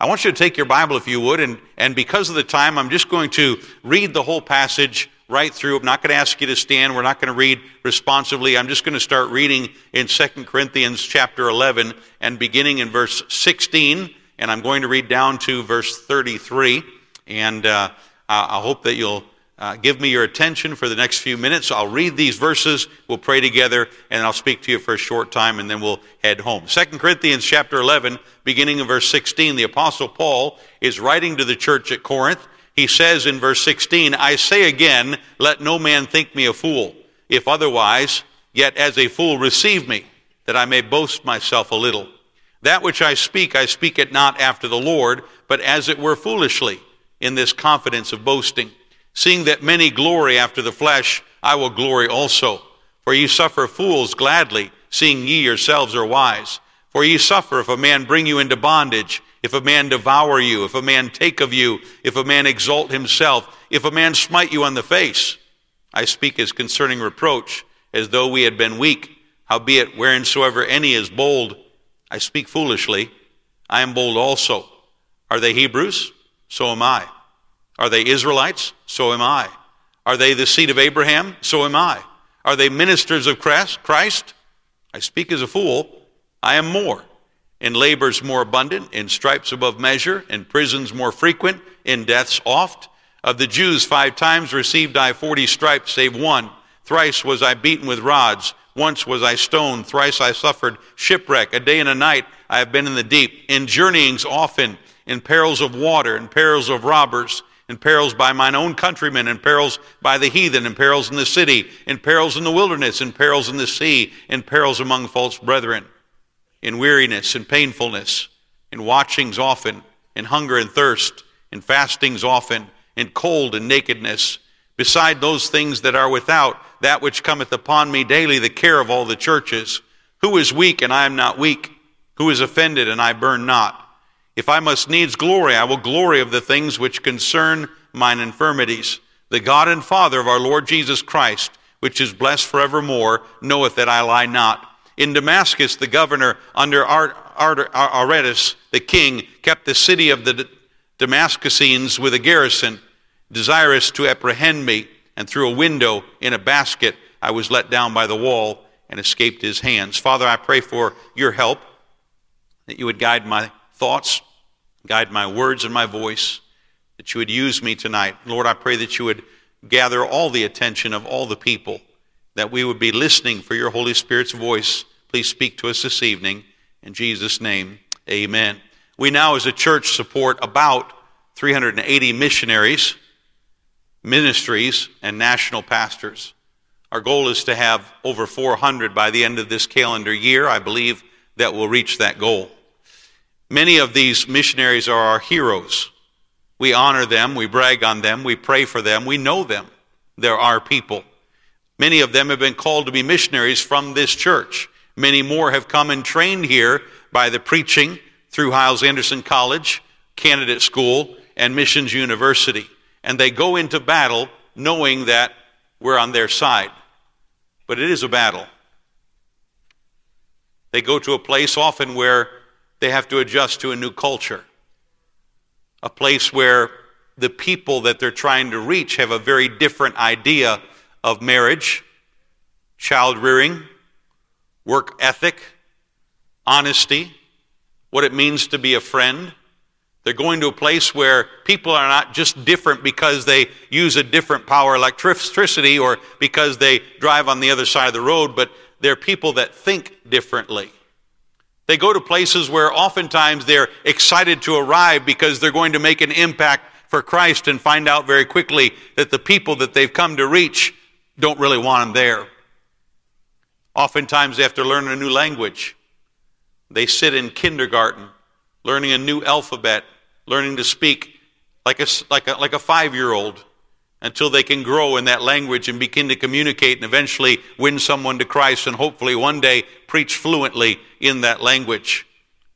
I want you to take your Bible, if you would, and, and because of the time, I'm just going to read the whole passage right through. I'm not going to ask you to stand. We're not going to read responsively. I'm just going to start reading in 2 Corinthians chapter 11 and beginning in verse 16, and I'm going to read down to verse 33. And uh, I hope that you'll uh, give me your attention for the next few minutes. I'll read these verses, we'll pray together, and I'll speak to you for a short time, and then we'll head home. 2 Corinthians chapter 11, beginning in verse 16, the Apostle Paul is writing to the church at Corinth. He says in verse 16, I say again, let no man think me a fool. If otherwise, yet as a fool receive me, that I may boast myself a little. That which I speak, I speak it not after the Lord, but as it were foolishly, in this confidence of boasting. Seeing that many glory after the flesh, I will glory also. For ye suffer fools gladly, seeing ye yourselves are wise. For ye suffer if a man bring you into bondage, if a man devour you, if a man take of you, if a man exalt himself, if a man smite you on the face. I speak as concerning reproach, as though we had been weak. Howbeit, whereinsoever any is bold, I speak foolishly. I am bold also. Are they Hebrews? So am I. Are they Israelites? So am I. Are they the seed of Abraham? So am I. Are they ministers of Christ? I speak as a fool. I am more. In labors more abundant, in stripes above measure, in prisons more frequent, in deaths oft. Of the Jews, five times received I forty stripes, save one. Thrice was I beaten with rods. Once was I stoned. Thrice I suffered shipwreck. A day and a night I have been in the deep. In journeyings often, in perils of water, in perils of robbers in perils by mine own countrymen, in perils by the heathen, in perils in the city, in perils in the wilderness, in perils in the sea, in perils among false brethren, in weariness and painfulness, in watchings often, in hunger and thirst, in fastings often, in cold and nakedness, beside those things that are without, that which cometh upon me daily, the care of all the churches. Who is weak and I am not weak? Who is offended and I burn not? If I must needs glory, I will glory of the things which concern mine infirmities. The God and Father of our Lord Jesus Christ, which is blessed forevermore, knoweth that I lie not. In Damascus, the governor under Aretas, the king, kept the city of the Damascenes with a garrison, desirous to apprehend me. And through a window in a basket, I was let down by the wall and escaped his hands. Father, I pray for your help, that you would guide my thoughts, guide my words and my voice, that you would use me tonight. Lord, I pray that you would gather all the attention of all the people, that we would be listening for your Holy Spirit's voice. Please speak to us this evening. In Jesus' name, amen. We now, as a church, support about 380 missionaries, ministries, and national pastors. Our goal is to have over 400 by the end of this calendar year. I believe that we'll reach that goal. Many of these missionaries are our heroes. We honor them, we brag on them, we pray for them, we know them. They're our people. Many of them have been called to be missionaries from this church. Many more have come and trained here by the preaching through Hyles Anderson College, Candidate School, and Missions University. And they go into battle knowing that we're on their side. But it is a battle. They go to a place often where they have to adjust to a new culture, a place where the people that they're trying to reach have a very different idea of marriage, child rearing, work ethic, honesty, what it means to be a friend. They're going to a place where people are not just different because they use a different power electricity or because they drive on the other side of the road, but they're people that think differently. They go to places where oftentimes they're excited to arrive because they're going to make an impact for Christ and find out very quickly that the people that they've come to reach don't really want them there. Oftentimes they have to learn a new language. They sit in kindergarten learning a new alphabet, learning to speak like a, like a, like a five year old until they can grow in that language and begin to communicate and eventually win someone to Christ and hopefully one day preach fluently in that language.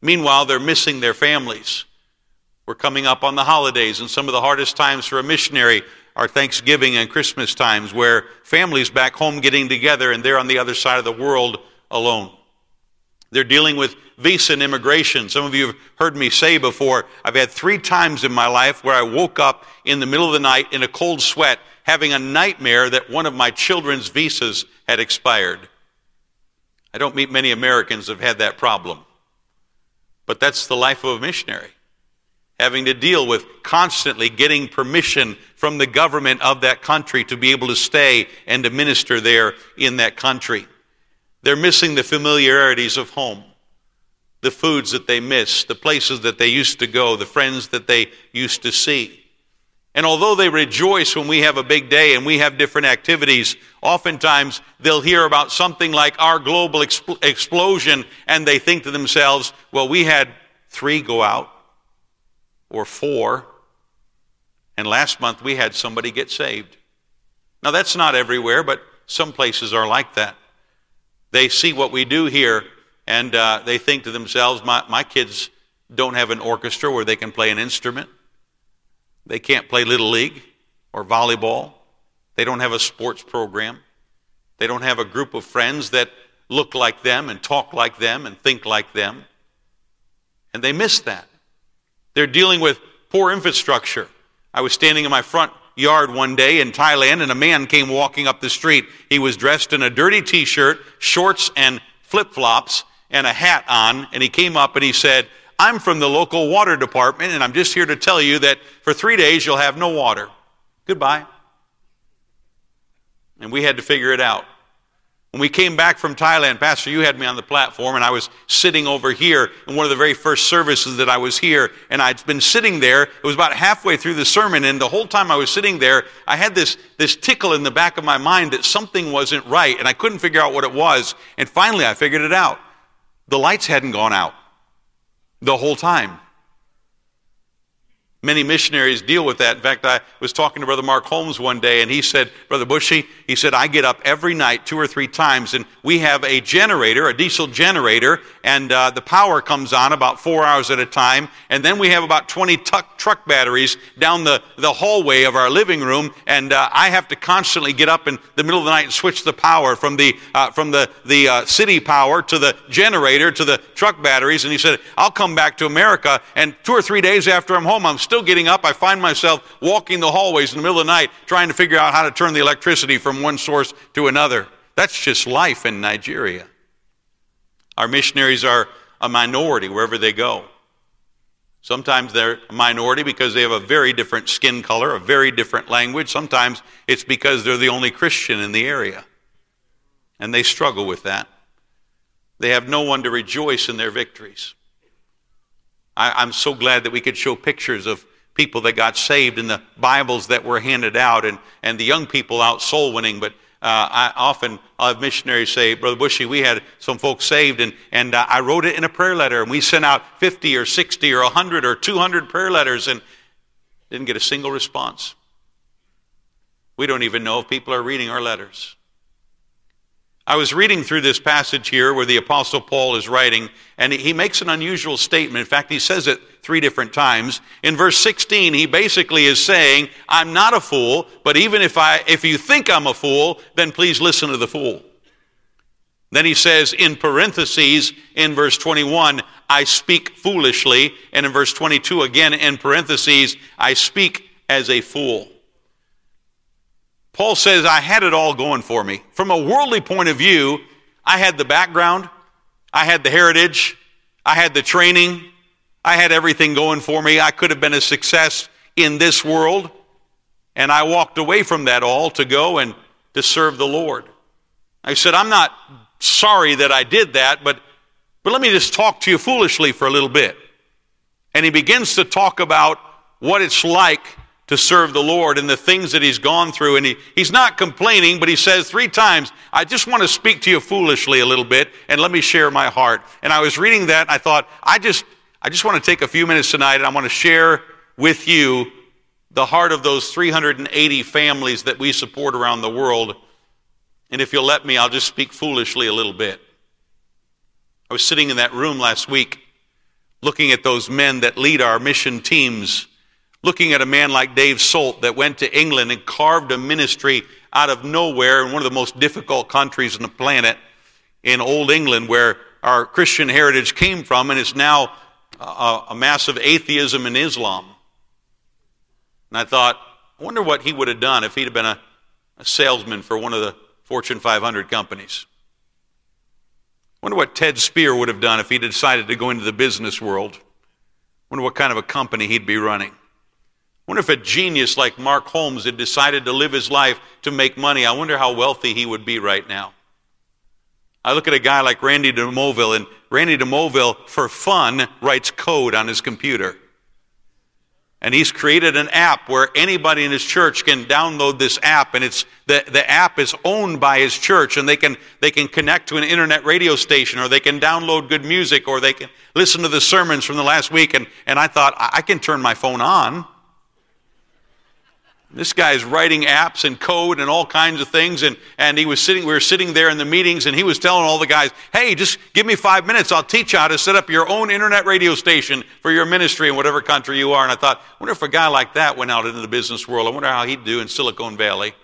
Meanwhile, they're missing their families. We're coming up on the holidays, and some of the hardest times for a missionary are Thanksgiving and Christmas times where families back home getting together and they're on the other side of the world alone. They're dealing with visa and immigration. Some of you have heard me say before, I've had three times in my life where I woke up in the middle of the night in a cold sweat having a nightmare that one of my children's visas had expired. I don't meet many Americans who have had that problem. But that's the life of a missionary, having to deal with constantly getting permission from the government of that country to be able to stay and to minister there in that country. They're missing the familiarities of home, the foods that they miss, the places that they used to go, the friends that they used to see. And although they rejoice when we have a big day and we have different activities, oftentimes they'll hear about something like our global exp- explosion and they think to themselves, well, we had three go out or four, and last month we had somebody get saved. Now, that's not everywhere, but some places are like that. They see what we do here and uh, they think to themselves, my, my kids don't have an orchestra where they can play an instrument. They can't play Little League or volleyball. They don't have a sports program. They don't have a group of friends that look like them and talk like them and think like them. And they miss that. They're dealing with poor infrastructure. I was standing in my front yard one day in Thailand and a man came walking up the street. He was dressed in a dirty t shirt, shorts, and flip flops, and a hat on. And he came up and he said, I'm from the local water department, and I'm just here to tell you that for three days you'll have no water. Goodbye. And we had to figure it out. When we came back from Thailand, Pastor, you had me on the platform, and I was sitting over here in one of the very first services that I was here, and I'd been sitting there. It was about halfway through the sermon, and the whole time I was sitting there, I had this, this tickle in the back of my mind that something wasn't right, and I couldn't figure out what it was. And finally, I figured it out. The lights hadn't gone out the whole time. Many missionaries deal with that. In fact, I was talking to Brother Mark Holmes one day, and he said, Brother Bosje, he said, I get up every night two or three times, and we have a generator, a diesel generator, and uh, the power comes on about four hours at a time, and then we have about 20 tuck, truck batteries down the, the hallway of our living room, and uh, I have to constantly get up in the middle of the night and switch the power from the, uh, from the, the uh, city power to the generator to the truck batteries. And he said, I'll come back to America, and two or three days after I'm home, I'm still still getting up. I find myself walking the hallways in the middle of the night trying to figure out how to turn the electricity from one source to another. That's just life in Nigeria. Our missionaries are a minority wherever they go. Sometimes they're a minority because they have a very different skin color, a very different language. Sometimes it's because they're the only Christian in the area. And they struggle with that. They have no one to rejoice in their victories. I, am so glad that we could show pictures of people that got saved in the Bibles that were handed out and, and the young people out soul winning. But uh, I often I'll have missionaries say, Brother Bosje, we had some folks saved, and, and uh, I wrote it in a prayer letter, and we sent out 50 or 60 or 100 or 200 prayer letters and didn't get a single response. We don't even know if people are reading our letters. I was reading through this passage here where the Apostle Paul is writing, and he makes an unusual statement. In fact, he says it three different times. In verse 16, he basically is saying, I'm not a fool, but even if, I, if you think I'm a fool, then please listen to the fool. Then he says in parentheses in verse 21, I speak foolishly. And in verse 22, again in parentheses, I speak as a fool. Paul says, I had it all going for me. From a worldly point of view, I had the background, I had the heritage, I had the training, I had everything going for me. I could have been a success in this world. And I walked away from that all to go and to serve the Lord. I said, I'm not sorry that I did that, but, but let me just talk to you foolishly for a little bit. And he begins to talk about what it's like to serve the Lord and the things that he's gone through. And he, he's not complaining, but he says three times, I just want to speak to you foolishly a little bit and let me share my heart. And I was reading that and I thought, I just, I just want to take a few minutes tonight and I want to share with you the heart of those 380 families that we support around the world. And if you'll let me, I'll just speak foolishly a little bit. I was sitting in that room last week looking at those men that lead our mission teams looking at a man like Dave Salt that went to England and carved a ministry out of nowhere in one of the most difficult countries on the planet in Old England where our Christian heritage came from, and it's now a, a massive atheism in Islam. And I thought, I wonder what he would have done if he'd have been a, a salesman for one of the Fortune 500 companies. I wonder what Ted Spear would have done if he'd decided to go into the business world. I wonder what kind of a company he'd be running. I wonder if a genius like Mark Holmes had decided to live his life to make money. I wonder how wealthy he would be right now. I look at a guy like Randy DeMoville, and Randy DeMoville, for fun, writes code on his computer. And he's created an app where anybody in his church can download this app, and it's the, the app is owned by his church, and they can they can connect to an internet radio station, or they can download good music, or they can listen to the sermons from the last week. And, and I thought, I can turn my phone on. This guy's writing apps and code and all kinds of things. And, and he was sitting, we were sitting there in the meetings and he was telling all the guys, hey, just give me five minutes. I'll teach you how to set up your own internet radio station for your ministry in whatever country you are. And I thought, I wonder if a guy like that went out into the business world. I wonder how he'd do in Silicon Valley.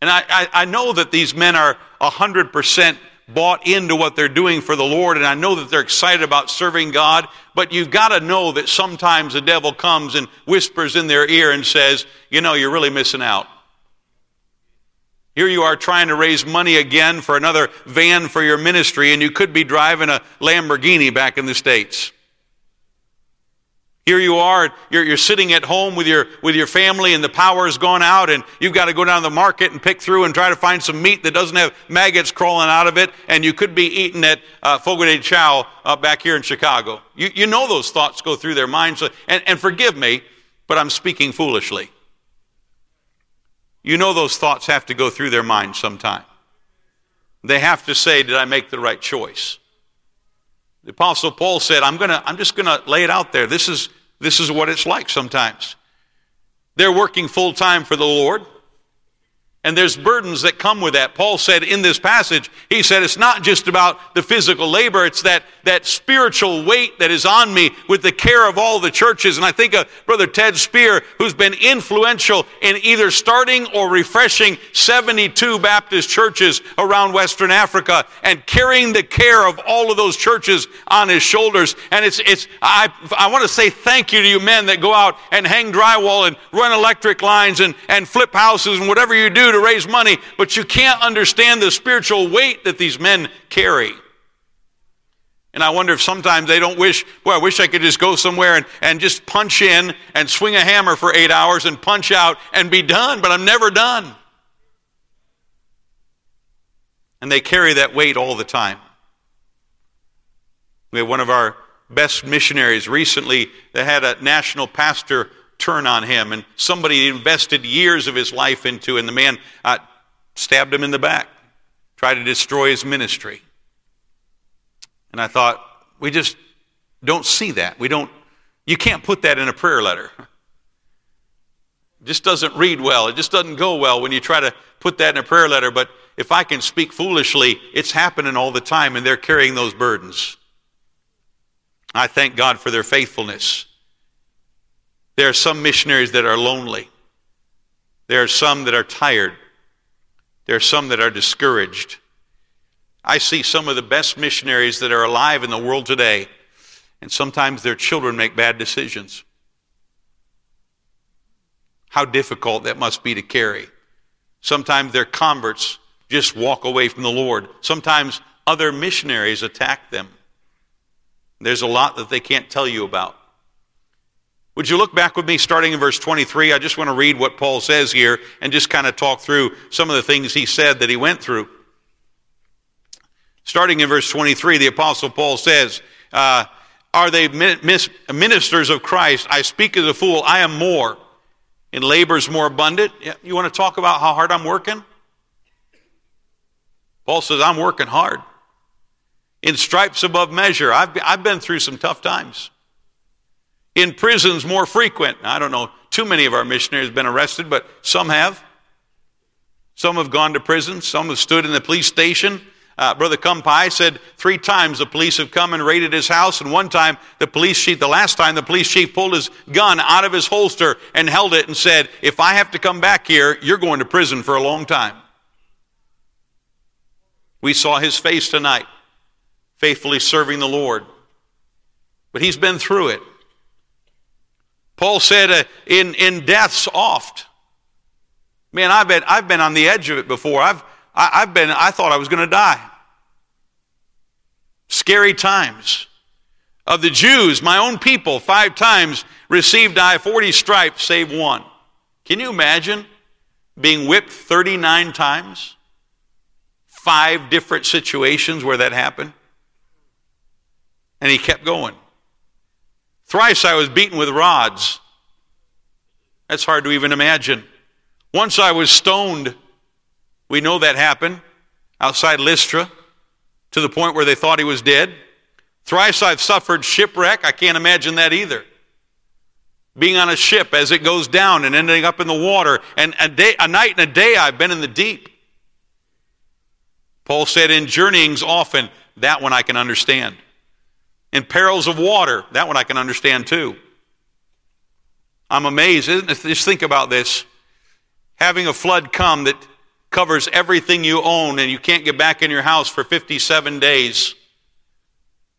And I, I, I know that these men are 100% bought into what they're doing for the Lord, and I know that they're excited about serving God, but you've got to know that sometimes the devil comes and whispers in their ear and says, You know, you're really missing out. Here you are trying to raise money again for another van for your ministry, and you could be driving a Lamborghini back in the States. Here you are, you're, you're, sitting at home with your, with your family and the power's gone out and you've got to go down to the market and pick through and try to find some meat that doesn't have maggots crawling out of it and you could be eating at uh, Fogo de uh, back here in Chicago. You, you know those thoughts go through their minds. And, and forgive me, but I'm speaking foolishly. You know those thoughts have to go through their minds sometime. They have to say, did I make the right choice? The Apostle Paul said, I'm, gonna, I'm just going to lay it out there. This is, this is what it's like sometimes. They're working full time for the Lord. And there's burdens that come with that. Paul said in this passage, he said, it's not just about the physical labor, it's that, that spiritual weight that is on me with the care of all the churches. And I think of Brother Ted Spear, who's been influential in either starting or refreshing 72 Baptist churches around Western Africa and carrying the care of all of those churches on his shoulders. And it's, it's, I, I want to say thank you to you men that go out and hang drywall and run electric lines and, and flip houses and whatever you do to raise money, but you can't understand the spiritual weight that these men carry. And I wonder if sometimes they don't wish, boy, I wish I could just go somewhere and, and just punch in and swing a hammer for eight hours and punch out and be done, but I'm never done. And they carry that weight all the time. We have one of our best missionaries recently that had a national pastor turn on him, and somebody invested years of his life into, and the man uh, stabbed him in the back, tried to destroy his ministry. And I thought, we just don't see that. We don't, you can't put that in a prayer letter. It just doesn't read well. It just doesn't go well when you try to put that in a prayer letter. But if I can speak foolishly, it's happening all the time, and they're carrying those burdens. I thank God for their faithfulness. There are some missionaries that are lonely. There are some that are tired. There are some that are discouraged. I see some of the best missionaries that are alive in the world today, and sometimes their children make bad decisions. How difficult that must be to carry. Sometimes their converts just walk away from the Lord. Sometimes other missionaries attack them. There's a lot that they can't tell you about. Would you look back with me starting in verse 23? I just want to read what Paul says here and just kind of talk through some of the things he said that he went through. Starting in verse 23, the Apostle Paul says, uh, Are they ministers of Christ? I speak as a fool. I am more. In labors more abundant. You want to talk about how hard I'm working? Paul says, I'm working hard. In stripes above measure. I've, I've been through some tough times in prisons more frequent. I don't know, too many of our missionaries have been arrested, but some have. Some have gone to prison, some have stood in the police station. Uh, Brother Kumpai said three times the police have come and raided his house, and one time the police chief, the last time the police chief pulled his gun out of his holster and held it and said, If I have to come back here, you're going to prison for a long time. We saw his face tonight, faithfully serving the Lord. But he's been through it. Paul said, uh, in, in death's oft. Man, I've been, I've been on the edge of it before. I've, I, have i have been, I thought I was going to die. Scary times. Of the Jews, my own people, five times received I 40 stripes, save one. Can you imagine being whipped 39 times? Five different situations where that happened. And he kept going. Thrice I was beaten with rods. That's hard to even imagine. Once I was stoned. We know that happened outside Lystra to the point where they thought he was dead. Thrice I've suffered shipwreck. I can't imagine that either. Being on a ship as it goes down and ending up in the water. And a, day, a night and a day I've been in the deep. Paul said, in journeyings often, that one I can understand. In perils of water, that one I can understand too. I'm amazed. Just think about this. Having a flood come that covers everything you own and you can't get back in your house for 57 days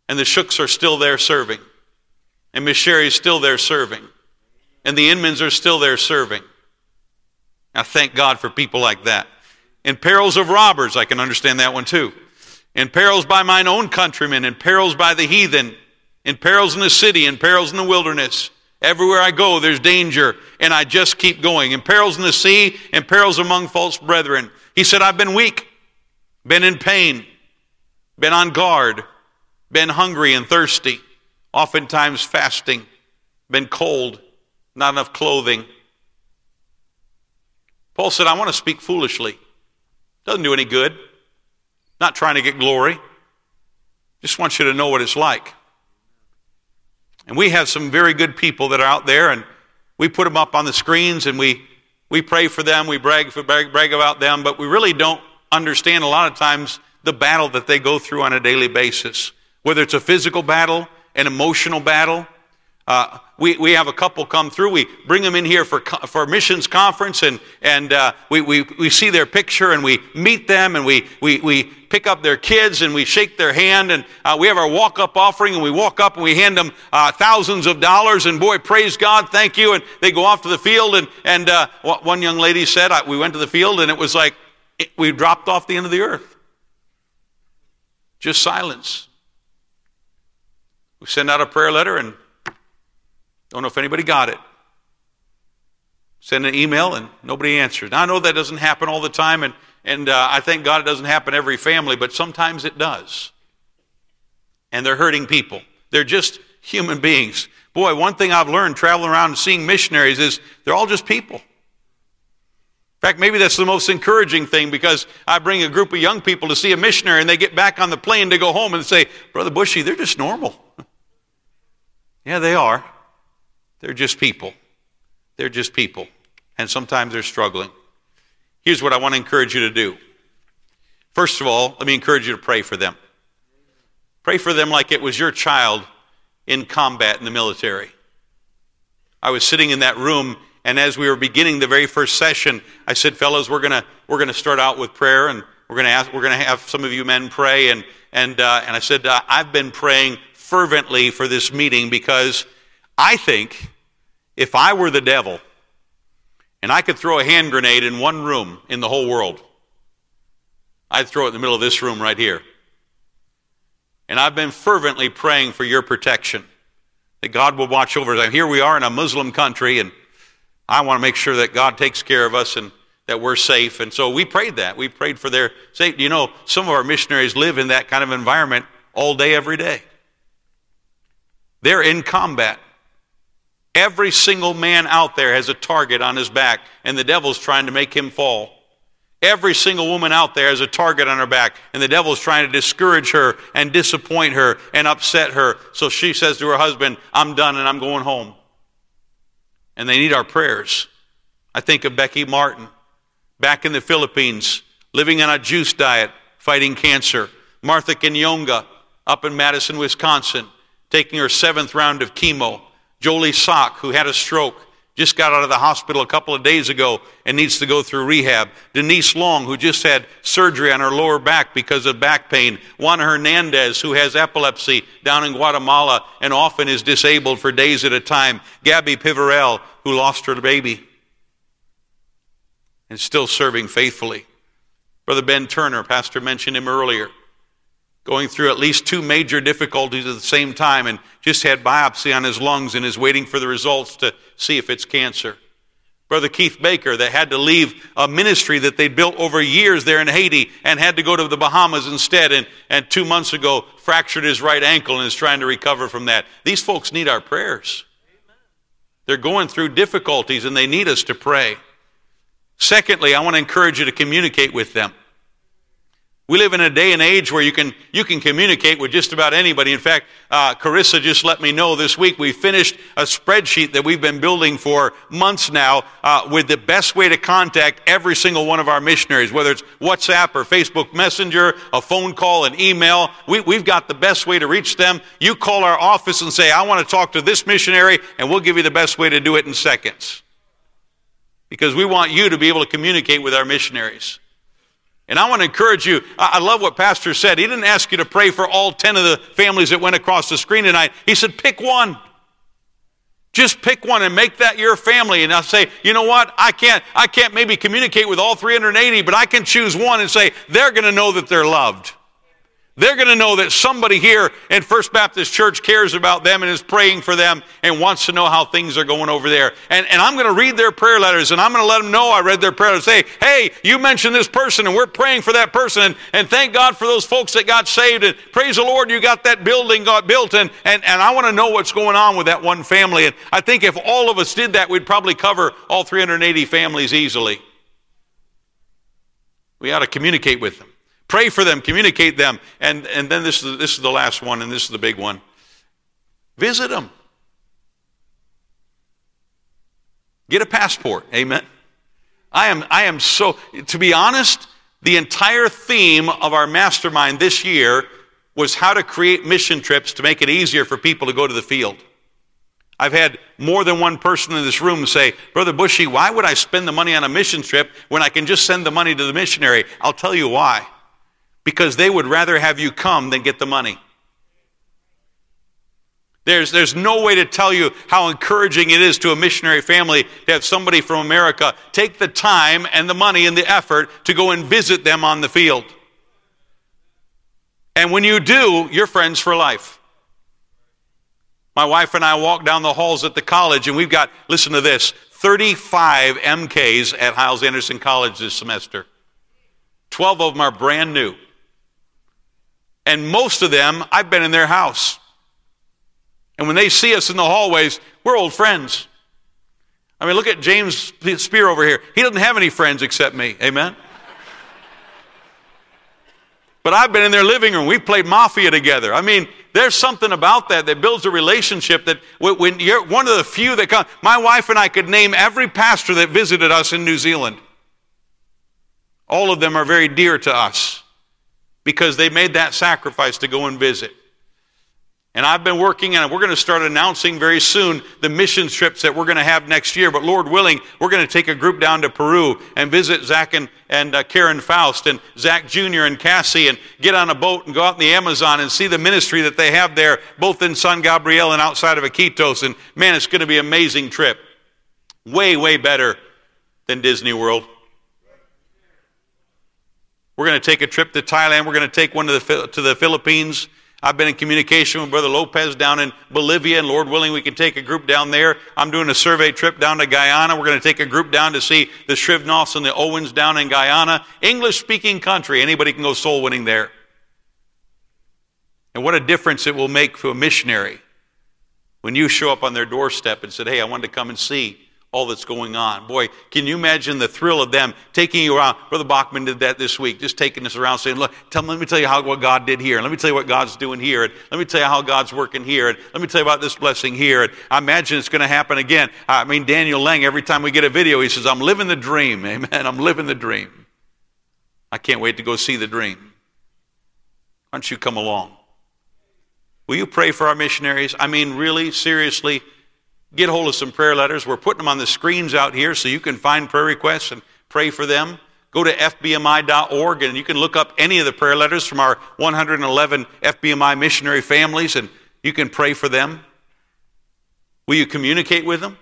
and the Shooks are still there serving. And Miss Sherry's still there serving. And the Inmans are still there serving. I thank God for people like that. In perils of robbers, I can understand that one too. In perils by mine own countrymen, in perils by the heathen, in perils in the city, in perils in the wilderness. Everywhere I go, there's danger, and I just keep going. In perils in the sea, in perils among false brethren. He said, I've been weak, been in pain, been on guard, been hungry and thirsty, oftentimes fasting, been cold, not enough clothing. Paul said, I want to speak foolishly. Doesn't do any good. Not trying to get glory. Just want you to know what it's like. And we have some very good people that are out there, and we put them up on the screens and we, we pray for them, we brag, for, brag, brag about them, but we really don't understand a lot of times the battle that they go through on a daily basis whether it's a physical battle, an emotional battle. Uh, we, we have a couple come through. We bring them in here for, for missions conference and, and uh, we, we, we see their picture and we meet them and we, we, we pick up their kids and we shake their hand and uh, we have our walk up offering and we walk up and we hand them uh, thousands of dollars and boy, praise God, thank you. And they go off to the field and, and uh, one young lady said, we went to the field and it was like it, we dropped off the end of the earth. Just silence. We send out a prayer letter and don't know if anybody got it. Send an email and nobody answers. Now, I know that doesn't happen all the time, and, and uh, I thank God it doesn't happen every family, but sometimes it does. And they're hurting people. They're just human beings. Boy, one thing I've learned traveling around and seeing missionaries is they're all just people. In fact, maybe that's the most encouraging thing because I bring a group of young people to see a missionary and they get back on the plane to go home and say, Brother Bosje, they're just normal. Yeah, they are. They're just people. They're just people. And sometimes they're struggling. Here's what I want to encourage you to do. First of all, let me encourage you to pray for them. Pray for them like it was your child in combat in the military. I was sitting in that room, and as we were beginning the very first session, I said, "Fellows, we're gonna we're gonna start out with prayer, and we're gonna ask, we're gonna have some of you men pray." And and uh, and I said, uh, "I've been praying fervently for this meeting because I think if I were the devil and I could throw a hand grenade in one room in the whole world, I'd throw it in the middle of this room right here. And I've been fervently praying for your protection, that God will watch over us. Here we are in a Muslim country, and I want to make sure that God takes care of us and that we're safe. And so we prayed that. We prayed for their safety. You know, some of our missionaries live in that kind of environment all day, every day. They're in combat. Every single man out there has a target on his back, and the devil's trying to make him fall. Every single woman out there has a target on her back, and the devil's trying to discourage her and disappoint her and upset her. So she says to her husband, I'm done and I'm going home. And they need our prayers. I think of Becky Martin, back in the Philippines, living on a juice diet, fighting cancer. Martha Kenyonga, up in Madison, Wisconsin, taking her seventh round of chemo. Jolie Sock, who had a stroke, just got out of the hospital a couple of days ago and needs to go through rehab. Denise Long, who just had surgery on her lower back because of back pain. Juan Hernandez, who has epilepsy down in Guatemala and often is disabled for days at a time. Gabby Pivarel, who lost her baby and still serving faithfully. Brother Ben Turner, Pastor mentioned him earlier going through at least two major difficulties at the same time and just had biopsy on his lungs and is waiting for the results to see if it's cancer. Brother Keith Baker, that had to leave a ministry that they'd built over years there in Haiti and had to go to the Bahamas instead, and, and two months ago fractured his right ankle and is trying to recover from that. These folks need our prayers. They're going through difficulties and they need us to pray. Secondly, I want to encourage you to communicate with them. We live in a day and age where you can, you can communicate with just about anybody. In fact, uh, Carissa just let me know this week we finished a spreadsheet that we've been building for months now uh, with the best way to contact every single one of our missionaries, whether it's WhatsApp or Facebook Messenger, a phone call, an email. We, we've got the best way to reach them. You call our office and say, I want to talk to this missionary, and we'll give you the best way to do it in seconds. Because we want you to be able to communicate with our missionaries. And I want to encourage you. I love what Pastor said. He didn't ask you to pray for all 10 of the families that went across the screen tonight. He said, pick one. Just pick one and make that your family. And I'll say, you know what? I can't, I can't maybe communicate with all 380, but I can choose one and say, they're going to know that they're loved. They're going to know that somebody here in First Baptist Church cares about them and is praying for them and wants to know how things are going over there. And, and I'm going to read their prayer letters and I'm going to let them know I read their prayer letters. Say, hey, you mentioned this person and we're praying for that person. And, and thank God for those folks that got saved. And praise the Lord, you got that building got built. And, and, and I want to know what's going on with that one family. And I think if all of us did that, we'd probably cover all 380 families easily. We ought to communicate with them. Pray for them, communicate them. And, and then this is, this is the last one, and this is the big one. Visit them. Get a passport. Amen. I am, I am so, to be honest, the entire theme of our mastermind this year was how to create mission trips to make it easier for people to go to the field. I've had more than one person in this room say, Brother Bosje, why would I spend the money on a mission trip when I can just send the money to the missionary? I'll tell you why because they would rather have you come than get the money. There's, there's no way to tell you how encouraging it is to a missionary family to have somebody from America take the time and the money and the effort to go and visit them on the field. And when you do, you're friends for life. My wife and I walk down the halls at the college, and we've got, listen to this, 35 MKs at Hyles Anderson College this semester. 12 of them are brand new. And most of them, I've been in their house. And when they see us in the hallways, we're old friends. I mean, look at James Spear over here. He doesn't have any friends except me. Amen? but I've been in their living room. We've played mafia together. I mean, there's something about that that builds a relationship that when you're one of the few that come, my wife and I could name every pastor that visited us in New Zealand. All of them are very dear to us because they made that sacrifice to go and visit. And I've been working, and we're going to start announcing very soon the mission trips that we're going to have next year. But Lord willing, we're going to take a group down to Peru and visit Zach and, and uh, Karen Faust and Zach Jr. and Cassie and get on a boat and go out in the Amazon and see the ministry that they have there, both in San Gabriel and outside of Iquitos. And man, it's going to be an amazing trip. Way, way better than Disney World. We're going to take a trip to Thailand. We're going to take one to the, to the Philippines. I've been in communication with Brother Lopez down in Bolivia, and Lord willing, we can take a group down there. I'm doing a survey trip down to Guyana. We're going to take a group down to see the Shrivnoffs and the Owens down in Guyana. English speaking country. Anybody can go soul winning there. And what a difference it will make for a missionary when you show up on their doorstep and said, Hey, I wanted to come and see all that's going on. Boy, can you imagine the thrill of them taking you around? Brother Bachman did that this week, just taking us around saying, Look, tell, let me tell you how, what God did here. And let me tell you what God's doing here. And let me tell you how God's working here. And let me tell you about this blessing here. And I imagine it's going to happen again. I mean, Daniel Lang, every time we get a video, he says, I'm living the dream. Amen. I'm living the dream. I can't wait to go see the dream. Why don't you come along? Will you pray for our missionaries? I mean, really, seriously, get hold of some prayer letters. We're putting them on the screens out here so you can find prayer requests and pray for them. Go to fbmi.org and you can look up any of the prayer letters from our 111 FBMI missionary families and you can pray for them. Will you communicate with them?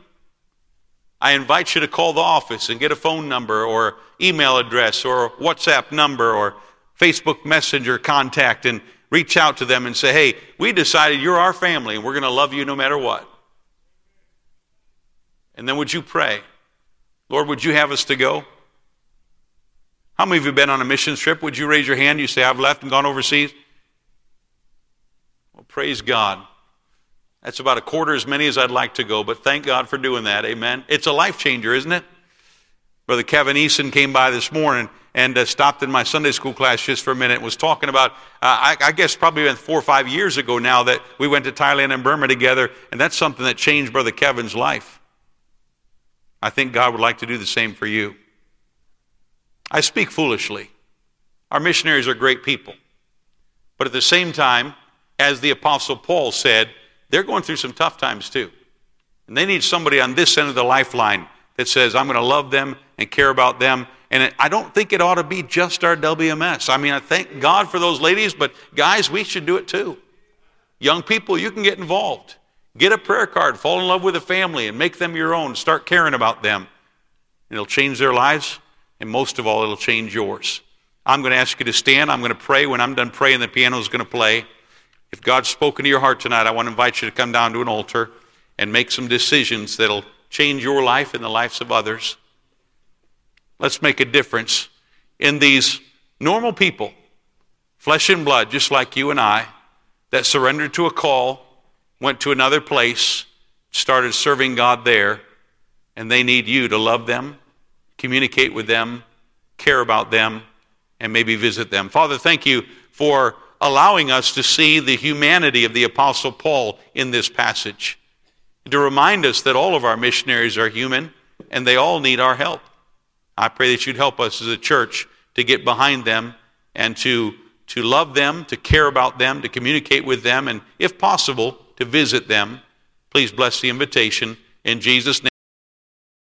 I invite you to call the office and get a phone number or email address or WhatsApp number or Facebook Messenger contact and reach out to them and say, hey, we decided you're our family and we're going to love you no matter what. And then would you pray? Lord, would you have us to go? How many of you have been on a mission trip? Would you raise your hand? You say, I've left and gone overseas? Well, praise God. That's about a quarter as many as I'd like to go, but thank God for doing that. Amen. It's a life changer, isn't it? Brother Kevin Eason came by this morning and uh, stopped in my Sunday school class just for a minute. Was talking about, uh, I, I, guess, probably been four or five years ago now that we went to Thailand and Burma together, and that's something that changed Brother Kevin's life. I think God would like to do the same for you. I speak foolishly. Our missionaries are great people, but at the same time, as the Apostle Paul said, they're going through some tough times too. And they need somebody on this end of the lifeline that says, I'm going to love them and care about them. And I don't think it ought to be just our WMS. I mean, I thank God for those ladies, but guys, we should do it too. Young people, you can get involved. Get a prayer card, fall in love with a family, and make them your own. Start caring about them. It'll change their lives, and most of all, it'll change yours. I'm going to ask you to stand. I'm going to pray. When I'm done praying, the piano is going to play. If God's spoken to your heart tonight, I want to invite you to come down to an altar and make some decisions that'll change your life and the lives of others. Let's make a difference in these normal people, flesh and blood, just like you and I, that surrendered to a call, went to another place, started serving God there, and they need you to love them, communicate with them, care about them, and maybe visit them. Father, thank you for allowing us to see the humanity of the Apostle Paul in this passage. To remind us that all of our missionaries are human and they all need our help. I pray that you'd help us as a church to get behind them and to, to love them, to care about them, to communicate with them, and if possible, to visit them. Please bless the invitation in Jesus' name.